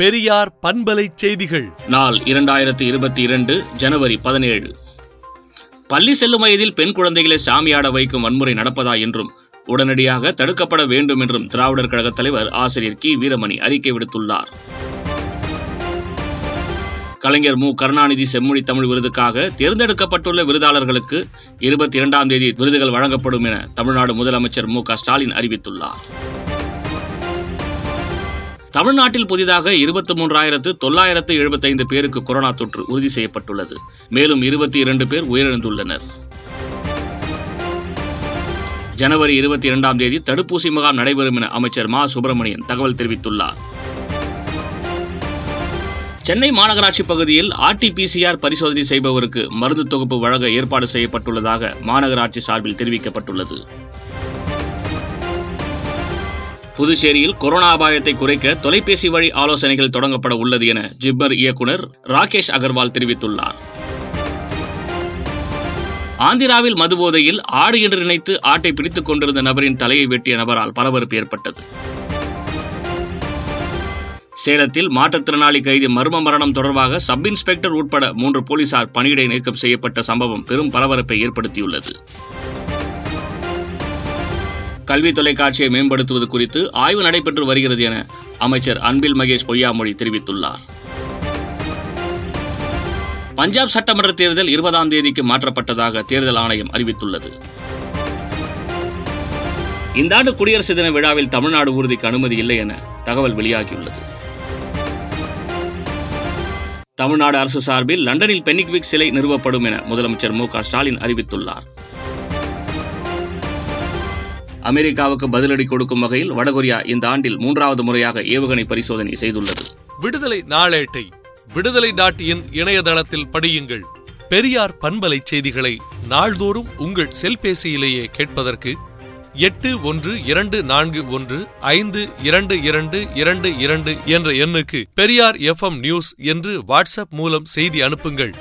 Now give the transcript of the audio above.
பெரியார் பண்பலை செய்திகள். நாள் இரண்டாயிரத்தி இருபத்தி இரண்டு ஜனவரி பதினேழு. பள்ளி செல்லும் வயதில் பெண் குழந்தைகளை சாமியாட வைக்கும் வன்முறை நடப்பதா என்றும் உடனடியாக தடுக்கப்பட வேண்டும் என்றும் திராவிடர் கழக தலைவர் ஆசிரியர் கி. வீரமணி அறிக்கை விடுத்துள்ளார். கலைஞர் மு. கருணாநிதி செம்மொழி தமிழ் விருதுக்காக தேர்ந்தெடுக்கப்பட்டுள்ள விருதாளர்களுக்கு இருபத்தி இரண்டாம் தேதி விருதுகள் வழங்கப்படும் என தமிழ்நாடு முதலமைச்சர் மு. க. ஸ்டாலின் அறிவித்துள்ளார். தமிழ்நாட்டில் புதிதாக இருபத்தி மூன்றாயிரத்து தொள்ளாயிரத்து எழுபத்தைந்து பேருக்கு கொரோனா தொற்று உறுதி செய்யப்பட்டுள்ளது. மேலும் இருபத்தி இரண்டு பேர் உயிரிழந்துள்ளனர். ஜனவரி இருபத்தி இரண்டாம் தேதி தடுப்பூசி முகாம் நடைபெறும் என அமைச்சர் மா. சுப்பிரமணியன் தகவல் தெரிவித்துள்ளார். சென்னை மாநகராட்சி பகுதியில் ஆர்டிபிசிஆர் பரிசோதனை செய்பவருக்கு மருந்து தொகுப்பு வழங்க ஏற்பாடு செய்யப்பட்டுள்ளதாக மாநகராட்சி சார்பில் தெரிவிக்கப்பட்டுள்ளது. புதுச்சேரியில் கொரோனா அபாயத்தை குறைக்க தொலைபேசி வழி ஆலோசனைகள் தொடங்கப்பட உள்ளது என ஜிப்மர் இயக்குனர் ராகேஷ் அகர்வால் தெரிவித்துள்ளார். ஆந்திராவில் மதுபோதையில் ஆடு என்று நினைத்து ஆட்டை பிடித்துக் கொண்டிருந்த நபரின் தலையை வெட்டிய நபரால் பரபரப்பு ஏற்பட்டது. சேலத்தில் மாற்றுத்திறனாளி கைதி மர்ம மரணம் தொடர்பாக சப் இன்ஸ்பெக்டர் உட்பட மூன்று போலீசார் பணியிடை நீக்கம் செய்யப்பட்ட சம்பவம் பெரும் பரபரப்பை ஏற்படுத்தியுள்ளது. கல்வி தொலைக்காட்சியை மேம்படுத்துவது குறித்து ஆய்வு நடைபெற்று வருகிறது என அமைச்சர் அன்பில் மகேஷ் பொய்யாமொழி தெரிவித்துள்ளார். பஞ்சாப் சட்டமன்ற தேர்தல் இருபதாம் தேதிக்கு மாற்றப்பட்டதாக தேர்தல் ஆணையம் அறிவித்துள்ளது. இந்த ஆண்டு குடியரசு தின விழாவில் தமிழ்நாடு ஊர்திக்கு அனுமதி இல்லை என தகவல் வெளியாகியுள்ளது. தமிழ்நாடு அரசு சார்பில் லண்டனில் பென்னிக்விக் சிலை நிறுவப்படும் என முதலமைச்சர் மு க ஸ்டாலின் அறிவித்துள்ளார். அமெரிக்காவுக்கு பதிலடி கொடுக்கும் வகையில் வடகொரியா இந்த ஆண்டில் மூன்றாவது முறையாக ஏவுகணை பரிசோதனை செய்துள்ளது. விடுதலை நாளேட்டை விடுதலை நாட்டியின் இணையதளத்தில் படியுங்கள். பெரியார் பண்பலை செய்திகளை நாள்தோறும் உங்கள் செல்பேசியிலேயே கேட்பதற்கு எட்டு ஒன்று இரண்டு நான்கு ஒன்று ஐந்து இரண்டு இரண்டு இரண்டு இரண்டு என்ற எண்ணுக்கு பெரியார் எஃப்எம் நியூஸ் என்று வாட்ஸ்அப் மூலம் செய்தி அனுப்புங்கள்.